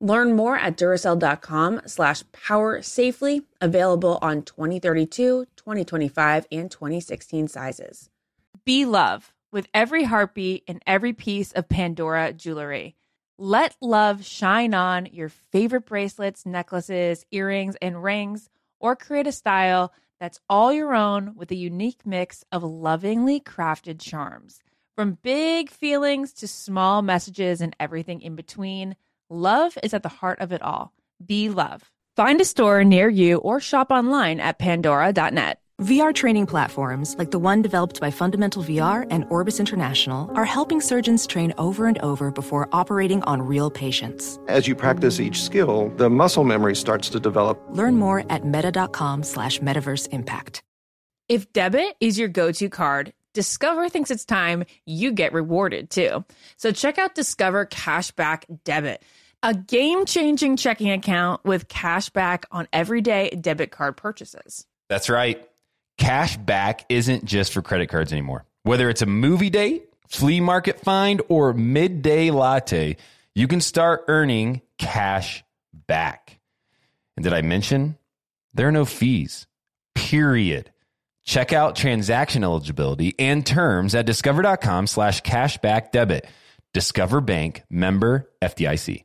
Learn more at Duracell.com slash power safely, available on 2032, 2025, and 2016 sizes. Be love with every heartbeat and every piece of Pandora jewelry. Let love shine on your favorite bracelets, necklaces, earrings, and rings, or create a style that's all your own with a unique mix of lovingly crafted charms. From big feelings to small messages and everything in between, love is at the heart of it all. Be love. Find a store near you or shop online at pandora.net. VR training platforms, like the one developed by Fundamental VR and Orbis International, are helping surgeons train over and over before operating on real patients. As you practice each skill, the muscle memory starts to develop. Learn more at meta.com slash metaverse impact. If debit is your go to card, Discover thinks it's time you get rewarded too. So check out Discover Cashback Debit, a game changing checking account with cash back on everyday debit card purchases. That's right. Cash back isn't just for credit cards anymore. Whether it's a movie date, flea market find, or midday latte, you can start earning cash back. And did I mention there are no fees? Period. Check out transaction eligibility and terms at discover.com slash cashback debit. Discover Bank member FDIC.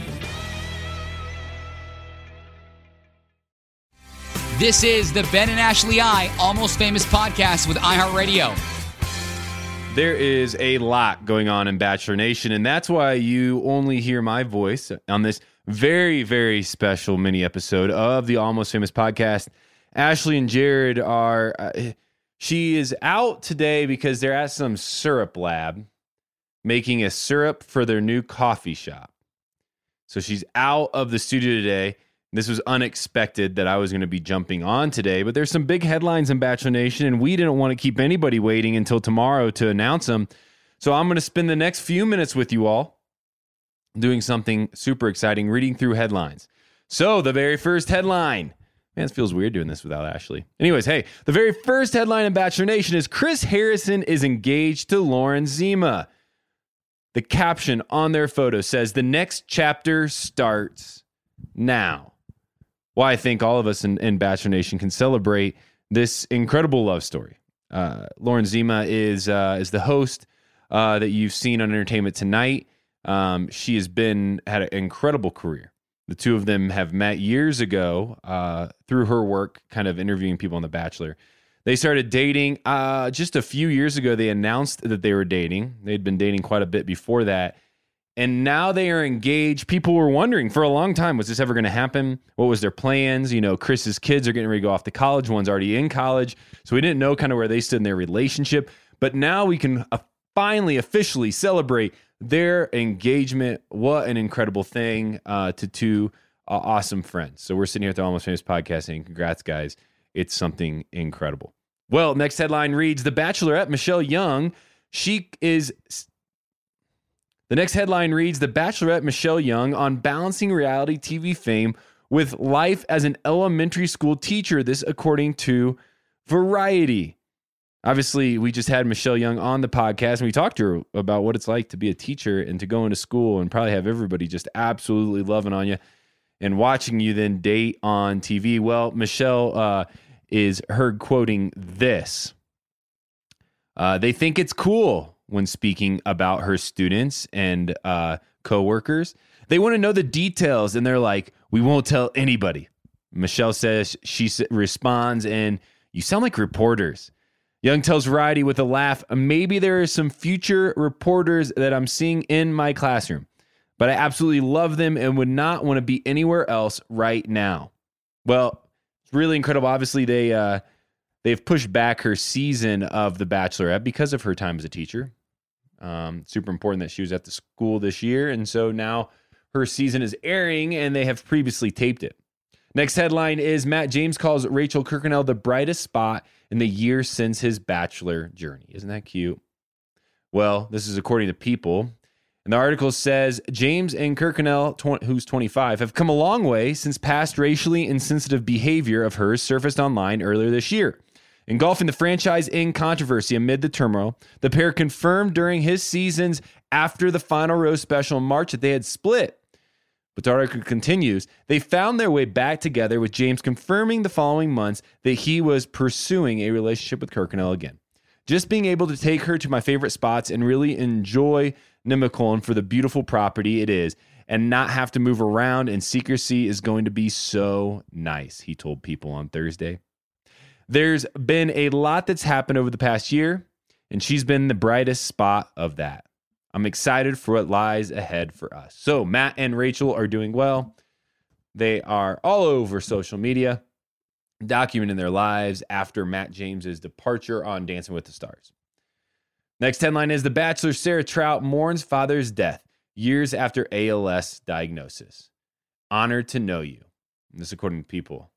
This is the Ben and Ashley I Almost Famous podcast with iHeartRadio. There is a lot going on in Bachelor Nation, and that's why you only hear my voice on this very, very special mini episode of the Almost Famous podcast. Ashley and Jared are, uh, she is out today because they're at some syrup lab making a syrup for their new coffee shop. So she's out of the studio today. This was unexpected that I was going to be jumping on today, but there's some big headlines in Bachelor Nation, and we didn't want to keep anybody waiting until tomorrow to announce them. So I'm going to spend the next few minutes with you all doing something super exciting, reading through headlines. So the very first headline. Man, it feels weird doing this without Ashley. Anyways, hey, the very first headline in Bachelor Nation is Chris Harrison is engaged to Lauren Zima. The caption on their photo says, The next chapter starts now why I think all of us in, in Bachelor Nation can celebrate this incredible love story. Uh, Lauren Zima is uh, is the host uh, that you've seen on Entertainment Tonight. Um, she has been had an incredible career. The two of them have met years ago uh, through her work, kind of interviewing people on The Bachelor. They started dating uh, just a few years ago. They announced that they were dating. They'd been dating quite a bit before that and now they are engaged. People were wondering for a long time, was this ever going to happen? What was their plans? You know, Chris's kids are getting ready to go off to college. One's already in college. So we didn't know kind of where they stood in their relationship. But now we can uh, finally officially celebrate their engagement. What an incredible thing uh, to two uh, awesome friends. So we're sitting here at the Almost Famous podcast saying, congrats, guys. It's something incredible. Well, next headline reads The Bachelorette, Michelle Young. She is the next headline reads The Bachelorette Michelle Young on balancing reality TV fame with life as an elementary school teacher. This, according to Variety. Obviously, we just had Michelle Young on the podcast and we talked to her about what it's like to be a teacher and to go into school and probably have everybody just absolutely loving on you and watching you then date on TV. Well, Michelle uh, is heard quoting this. Uh, they think it's cool when speaking about her students and uh, coworkers. They want to know the details, and they're like, "We won't tell anybody." Michelle says she responds, and you sound like reporters. Young tells Variety with a laugh, maybe there are some future reporters that I'm seeing in my classroom, but I absolutely love them and would not want to be anywhere else right now. Well, it's really incredible. Obviously, they uh, they've pushed back her season of The Bachelorette because of her time as a teacher. Um, super important that she was at the school this year, and so now her season is airing, and they have previously taped it. Next headline is Matt James calls Rachel Kirkconnell the brightest spot in the year since his bachelor journey. Isn't that cute? Well, this is according to People. And the article says James and Kirkconnell, tw- who's 25, have come a long way since past racially insensitive behavior of hers surfaced online earlier this year. Engulfing the franchise in controversy amid the turmoil, the pair confirmed during his seasons after the final rose special in March that they had split. But the article continues they found their way back together, with James confirming the following months that he was pursuing a relationship with Kirkconnell again. Just being able to take her to my favorite spots and really enjoy Nemacolin for the beautiful property it is and not have to move around in secrecy is going to be so nice, he told people on Thursday. There's been a lot that's happened over the past year, and she's been the brightest spot of that. I'm excited for what lies ahead for us. So, Matt and Rachel are doing well. They are all over social media, documenting their lives after Matt James's departure on Dancing with the Stars. Next headline is The Bachelor Sarah Trott mourns father's death years after ALS diagnosis. Honored to know you. And this according to people.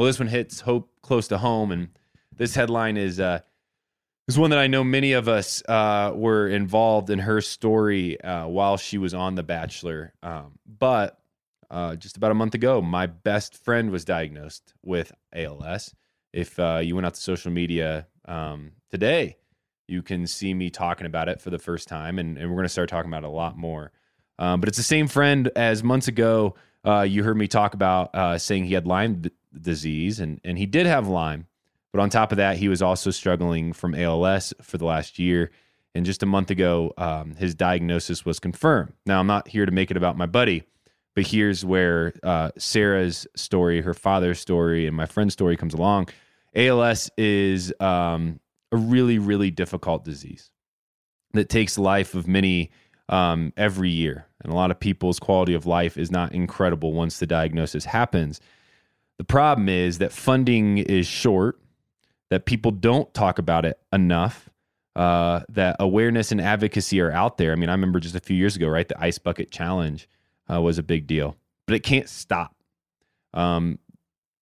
Well, this one hits hope close to home, and this headline is uh, is one that I know many of us uh, were involved in her story uh, while she was on The Bachelor. Um, but uh, just about a month ago, my best friend was diagnosed with ALS. If uh, you went out to social media um, today, you can see me talking about it for the first time, and, and we're going to start talking about it a lot more. Um, but it's the same friend as months ago. Uh, you heard me talk about uh, saying he had Lyme disease, and and he did have Lyme. But on top of that, he was also struggling from ALS for the last year. And just a month ago, um, his diagnosis was confirmed. Now, I'm not here to make it about my buddy, but here's where uh, Sarah's story, her father's story, and my friend's story comes along. ALS is um, a really, really difficult disease that takes life of many um, every year. And a lot of people's quality of life is not incredible once the diagnosis happens. The problem is that funding is short that people don't talk about it enough. Uh, that awareness and advocacy are out there. I mean, I remember just a few years ago, right? The ice bucket challenge uh, was a big deal, but it can't stop. Um,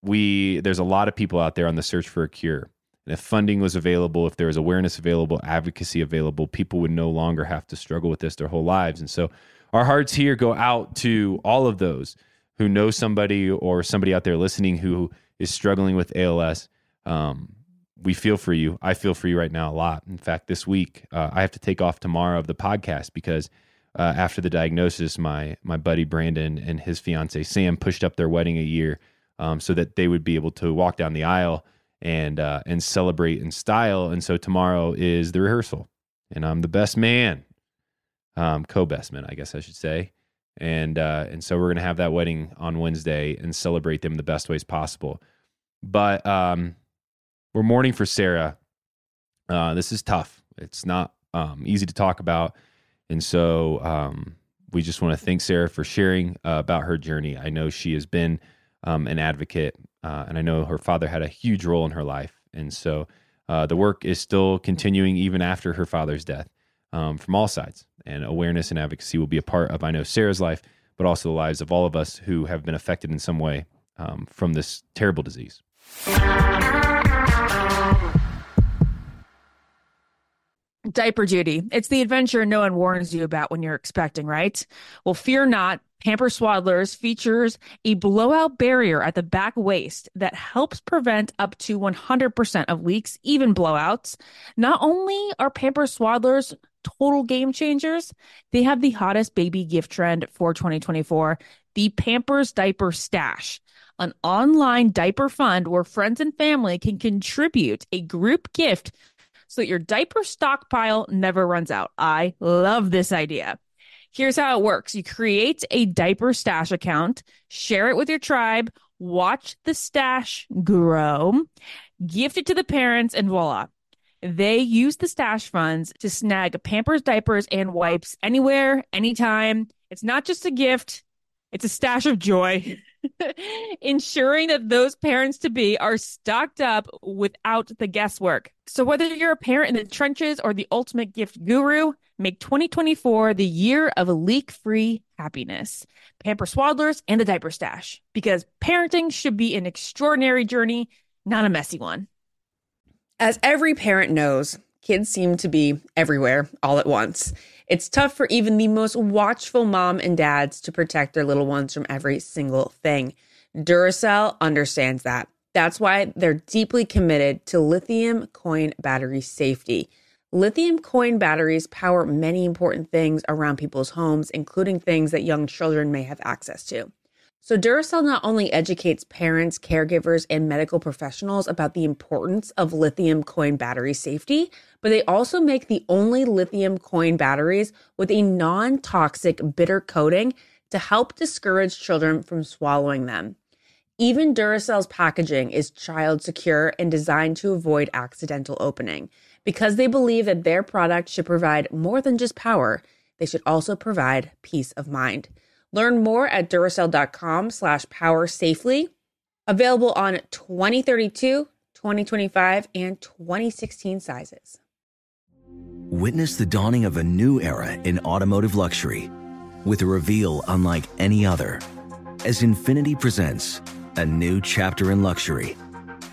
we there's a lot of people out there on the search for a cure. And if funding was available, if there was awareness available, advocacy available, people would no longer have to struggle with this their whole lives. And so, our hearts here go out to all of those who knows somebody or somebody out there listening who is struggling with ALS. Um, we feel for you. I feel for you right now a lot. In fact, this week uh, I have to take off tomorrow of the podcast because uh, after the diagnosis, my my buddy Brandon and his fiance Sam pushed up their wedding a year um, so that they would be able to walk down the aisle and uh, and celebrate in style. And so tomorrow is the rehearsal, and I'm the best man, um, co-best man, I guess I should say. And uh, and so we're gonna have that wedding on Wednesday and celebrate them the best ways possible. But um, we're mourning for Sarah. Uh, this is tough. It's not um, easy to talk about, and so um, we just want to thank Sarah for sharing uh, about her journey. I know she has been um, an advocate, uh, and I know her father had a huge role in her life, and so uh, the work is still continuing even after her father's death um, from all sides. And awareness and advocacy will be a part of I know Sarah's life, but also the lives of all of us who have been affected in some way um, from this terrible disease. Diaper duty. It's the adventure no one warns you about when you're expecting, right? Well, fear not. Pamper Swaddlers features a blowout barrier at the back waist that helps prevent up to 100% of leaks, even blowouts. Not only are Pamper Swaddlers total game changers, they have the hottest baby gift trend for 2024 the Pampers Diaper Stash an online diaper fund where friends and family can contribute a group gift so that your diaper stockpile never runs out. I love this idea. Here's how it works you create a diaper stash account, share it with your tribe, watch the stash grow, gift it to the parents, and voila. They use the stash funds to snag Pampers, diapers, and wipes anywhere, anytime. It's not just a gift, it's a stash of joy. Ensuring that those parents to be are stocked up without the guesswork. So, whether you're a parent in the trenches or the ultimate gift guru, make 2024 the year of leak free happiness. Pamper Swaddlers and the Diaper Stash, because parenting should be an extraordinary journey, not a messy one. As every parent knows, kids seem to be everywhere all at once. It's tough for even the most watchful mom and dads to protect their little ones from every single thing. Duracell understands that. That's why they're deeply committed to lithium coin battery safety. Lithium coin batteries power many important things around people's homes, including things that young children may have access to. So, Duracell not only educates parents, caregivers, and medical professionals about the importance of lithium coin battery safety, but they also make the only lithium coin batteries with a non toxic bitter coating to help discourage children from swallowing them. Even Duracell's packaging is child secure and designed to avoid accidental opening. Because they believe that their product should provide more than just power, they should also provide peace of mind. Learn more at Duracell.com slash power safely. Available on 2032, 2025, and 2016 sizes. Witness the dawning of a new era in automotive luxury with a reveal unlike any other as Infiniti presents a new chapter in luxury,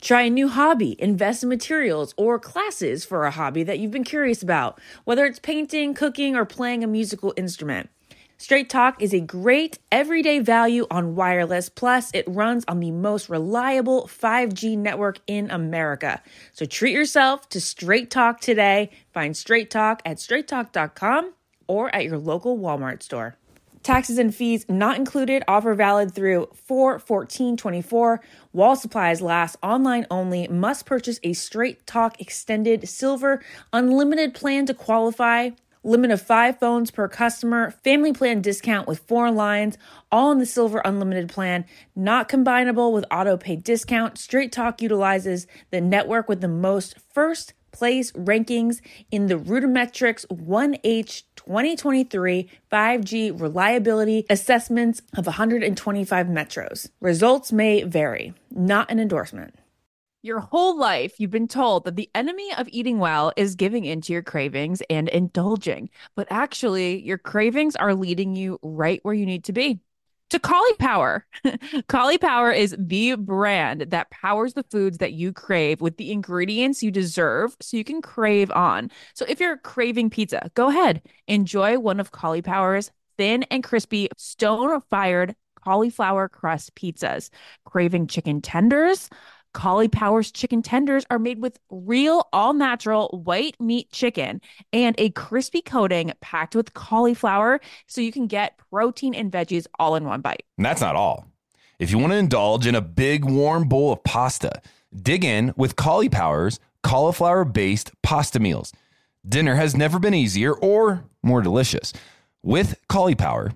Try a new hobby, invest in materials or classes for a hobby that you've been curious about, whether it's painting, cooking, or playing a musical instrument. Straight Talk is a great everyday value on wireless. Plus, it runs on the most reliable 5G network in America. So treat yourself to Straight Talk today. Find Straight Talk at straighttalk.com or at your local Walmart store. Taxes and fees not included. Offer valid through 4 14 24. While supplies last. Online only. Must purchase a Straight Talk Extended Silver Unlimited plan to qualify. Limit of five phones per customer. Family plan discount with four lines. All in the Silver Unlimited plan. Not combinable with auto pay discount. Straight Talk utilizes the network with the most first place rankings in the RootMetrics 1H 2023 5G reliability assessments of 125 metros. Results may vary, not an endorsement. Your whole life, you've been told that the enemy of eating well is giving into your cravings and indulging. But actually, your cravings are leading you right where you need to be to Caulipower. Caulipower is the brand that powers the foods that you crave with the ingredients you deserve so you can crave on. So if you're craving pizza, go ahead, enjoy one of Caulipower's thin and crispy stone fired cauliflower crust pizzas. Craving chicken tenders? Caulipower's chicken tenders are made with real, all natural white meat chicken and a crispy coating packed with cauliflower so you can get protein and veggies all in one bite. And that's not all. If you want to indulge in a big warm bowl of pasta, dig in with Caulipower's cauliflower based pasta meals. Dinner has never been easier or more delicious. With Caulipower,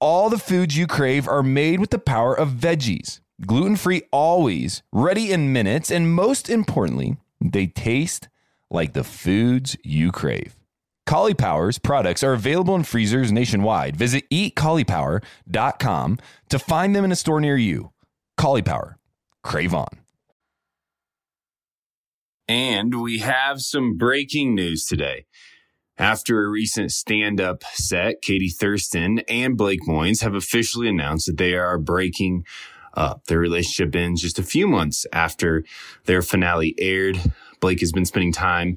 all the foods you crave are made with the power of veggies gluten free always, ready in minutes, and most importantly, they taste like the foods you crave. Power's products are available in freezers nationwide. Visit eatcaulipower.com to find them in a store near you. Power, crave on. And we have some breaking news today. After a recent stand up set, Katie Thurston and Blake Moynes have officially announced that they are breaking up. Their relationship ends just a few months after their finale aired. Blake has been spending time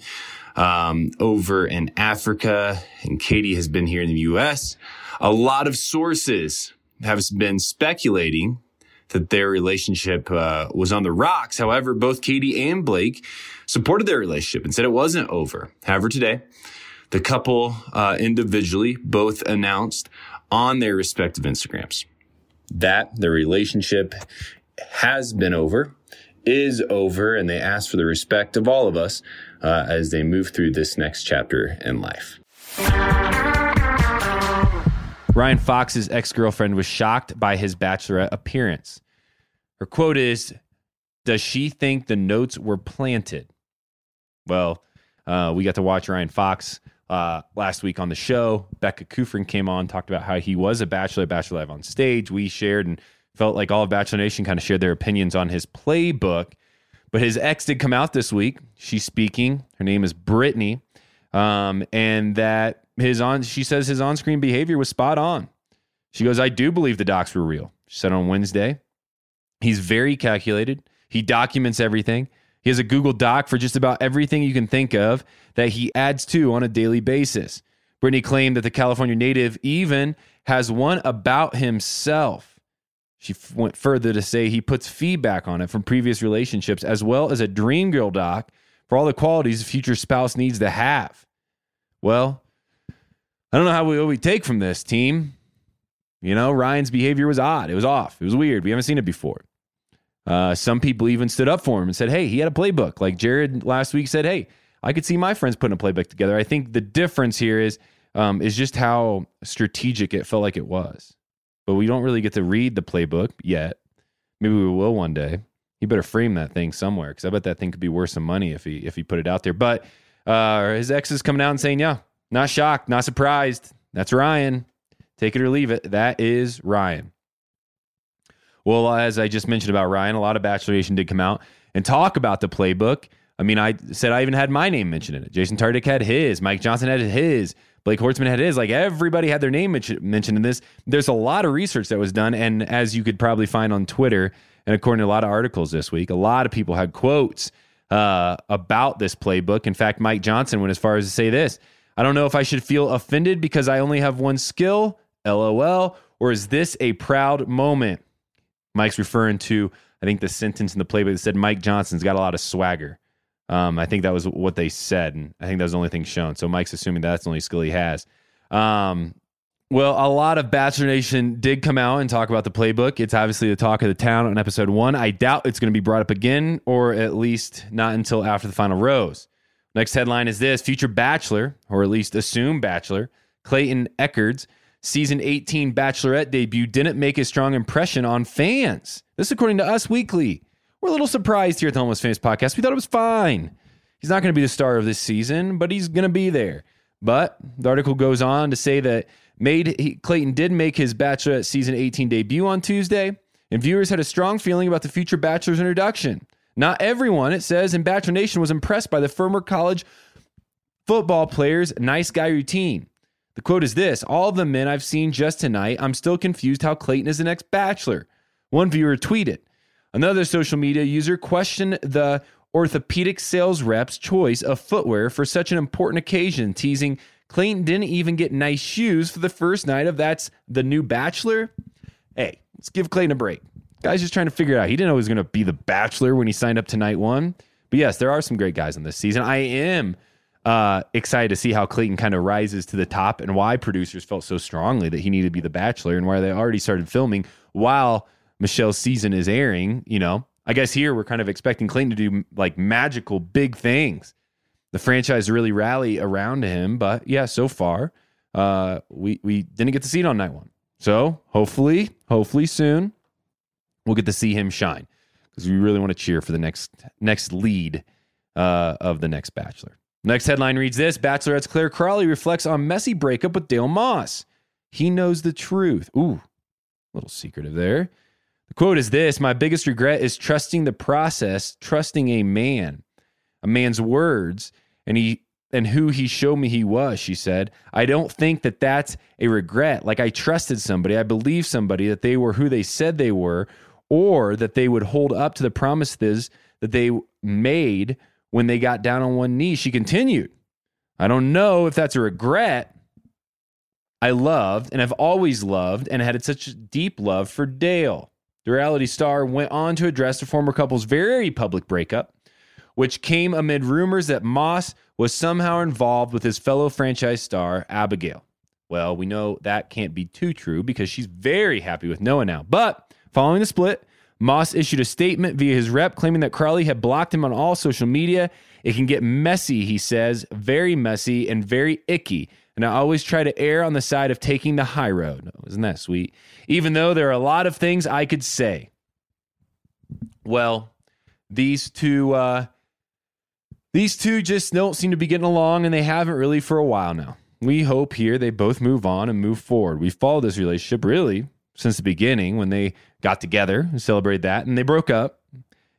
um, over in Africa, and Katie has been here in the U.S. A lot of sources have been speculating that their relationship uh, was on the rocks. However, both Katie and Blake supported their relationship and said it wasn't over. However, today, the couple uh, individually both announced on their respective Instagrams that their relationship has been over, is over, and they ask for the respect of all of us uh, as they move through this next chapter in life. Ryan Fox's ex girlfriend was shocked by his bachelorette appearance. Her quote is Does she think the notes were planted? Well, uh, we got to watch Ryan Fox uh, last week on the show. Becca Kufrin came on, talked about how he was a bachelor, bachelor live on stage. We shared and felt like all of Bachelor Nation kind of shared their opinions on his playbook. But his ex did come out this week. She's speaking. Her name is Brittany, um, and that his on. She says his on-screen behavior was spot on. She goes, "I do believe the docs were real." She said on Wednesday, he's very calculated. He documents everything. He has a Google Doc for just about everything you can think of that he adds to on a daily basis. Brittany claimed that the California native even has one about himself. She f- went further to say he puts feedback on it from previous relationships, as well as a dream girl doc for all the qualities a future spouse needs to have. Well, I don't know how we, what we take from this team. You know, Ryan's behavior was odd. It was off. It was weird. We haven't seen it before. Uh, some people even stood up for him and said, hey, he had a playbook. Like Jared last week said, hey, I could see my friends putting a playbook together. I think the difference here is um, is just how strategic it felt like it was. But we don't really get to read the playbook yet. Maybe we will one day. He better frame that thing somewhere because I bet that thing could be worth some money if he if he put it out there. But uh, his ex is coming out and saying, "Yeah, not shocked, not surprised. That's Ryan. Take it or leave it. That is Ryan." Well, as I just mentioned about Ryan, a lot of Bachelor Nation did come out and talk about the playbook. I mean, I said I even had my name mentioned in it. Jason Tartick had his. Mike Johnson had his. Blake Horstmann had his. Like everybody had their name mentioned in this. There's a lot of research that was done. And as you could probably find on Twitter, and according to a lot of articles this week, a lot of people had quotes uh, about this playbook. In fact, Mike Johnson went as far as to say this I don't know if I should feel offended because I only have one skill, lol, or is this a proud moment? Mike's referring to, I think, the sentence in the playbook that said Mike Johnson's got a lot of swagger. Um, I think that was what they said, and I think that was the only thing shown. So Mike's assuming that's the only skill he has. Um, well, a lot of Bachelor Nation did come out and talk about the playbook. It's obviously the talk of the town on episode one. I doubt it's going to be brought up again, or at least not until after the final rose. Next headline is this Future Bachelor, or at least assumed Bachelor, Clayton Echard's season 18 Bachelorette debut didn't make a strong impression on fans. This, according to Us Weekly. We're a little surprised here at the Almost Famous podcast. We thought it was fine. He's not going to be the star of this season, but he's going to be there. But the article goes on to say that made he, Clayton did make his Bachelorette season 18 debut on Tuesday, and viewers had a strong feeling about the future Bachelor's introduction. Not everyone, it says, in Bachelor Nation was impressed by the former college football player's nice guy routine. The quote is this All the men I've seen just tonight, I'm still confused how Clayton is the next bachelor. One viewer tweeted. Another social media user questioned the orthopedic sales rep's choice of footwear for such an important occasion, teasing Clayton didn't even get nice shoes for the first night of That's the New Bachelor. Hey, let's give Clayton a break. Guy's just trying to figure it out. He didn't know he was going to be the Bachelor when he signed up to night one. But yes, there are some great guys in this season. I am uh, excited to see how Clayton kind of rises to the top and why producers felt so strongly that he needed to be the Bachelor and why they already started filming while Michelle's season is airing. You know, I guess here we're kind of expecting Clayton to do like magical big things. The franchise really rally around him, but yeah, so far uh, we we didn't get to see it on night one. So hopefully, hopefully soon we'll get to see him shine because we really want to cheer for the next next lead uh, of the next Bachelor. Next headline reads this Bachelorette's Clare Crawley reflects on messy breakup with Dale Moss. He knows the truth. Ooh, little secretive there. The quote is this My biggest regret is trusting the process, trusting a man, a man's words, and he and who he showed me he was, she said. I don't think that that's a regret. Like I trusted somebody, I believed somebody that they were who they said they were, or that they would hold up to the promises that they made when they got down on one knee. She continued, I don't know if that's a regret. I loved and have always loved and had such a deep love for Dale. The reality star went on to address the former couple's very public breakup, which came amid rumors that Moss was somehow involved with his fellow franchise star, Abigail. Well, we know that can't be too true because she's very happy with Noah now. But following the split, Moss issued a statement via his rep claiming that Crawley had blocked him on all social media. It can get messy, he says, very messy and very icky. And I always try to err on the side of taking the high road. Isn't that sweet? Even though there are a lot of things I could say. Well, these two uh these two just don't seem to be getting along and they haven't really for a while now. We hope here they both move on and move forward. We followed this relationship really since the beginning when they got together and celebrated that and they broke up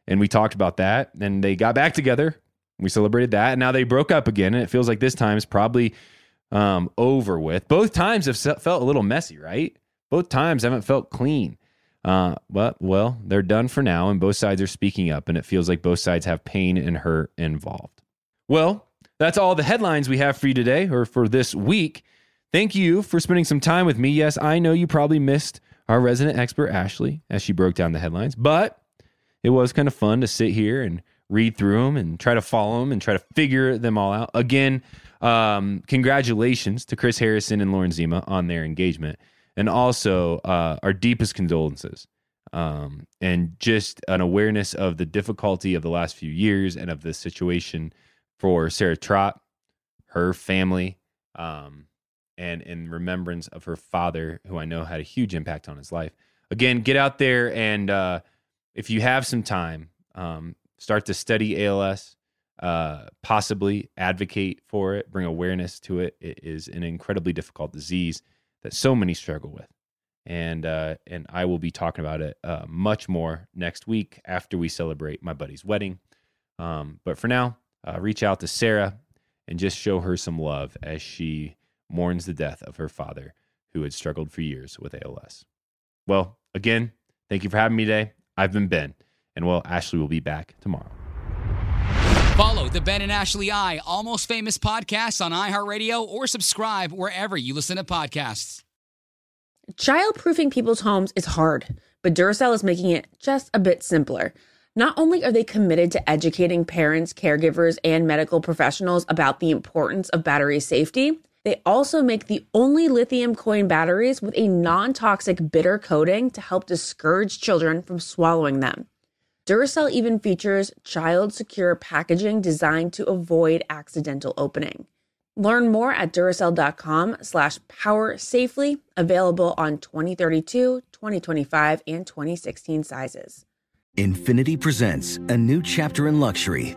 and we talked about that and they got back together. We celebrated that and now they broke up again and it feels like this time is probably um, over with. Both times have felt a little messy, right? Both times haven't felt clean. Uh, but well, they're done for now, and both sides are speaking up, and it feels like both sides have pain and hurt involved. Well, that's all the headlines we have for you today or for this week. Thank you for spending some time with me. Yes, I know you probably missed our resident expert, Ashley, as she broke down the headlines, but it was kind of fun to sit here and read through them and try to follow them and try to figure them all out. Again, um, congratulations to Chris Harrison and Lauren Zima on their engagement, and also uh, our deepest condolences. Um, and just an awareness of the difficulty of the last few years and of the situation for Sarah Trott, her family, um, and in remembrance of her father, who I know had a huge impact on his life. Again, get out there and uh, if you have some time, um, start to study ALS uh, possibly advocate for it, bring awareness to it. It is an incredibly difficult disease that so many struggle with, and uh, and I will be talking about it uh, much more next week after we celebrate my buddy's wedding. Um, but for now, uh, reach out to Sarah and just show her some love as she mourns the death of her father, who had struggled for years with ALS. Well, again, thank you for having me today. I've been Ben, and well, Ashley will be back tomorrow. Follow the Ben and Ashley I Almost Famous podcast on iHeartRadio or subscribe wherever you listen to podcasts. Childproofing people's homes is hard, but Duracell is making it just a bit simpler. Not only are they committed to educating parents, caregivers, and medical professionals about the importance of battery safety, they also make the only lithium coin batteries with a non toxic bitter coating to help discourage children from swallowing them. Duracell even features child secure packaging designed to avoid accidental opening. Learn more at Duracell.com slash power safely, available on 2032, 2025, and 2016 sizes. Infiniti presents a new chapter in luxury,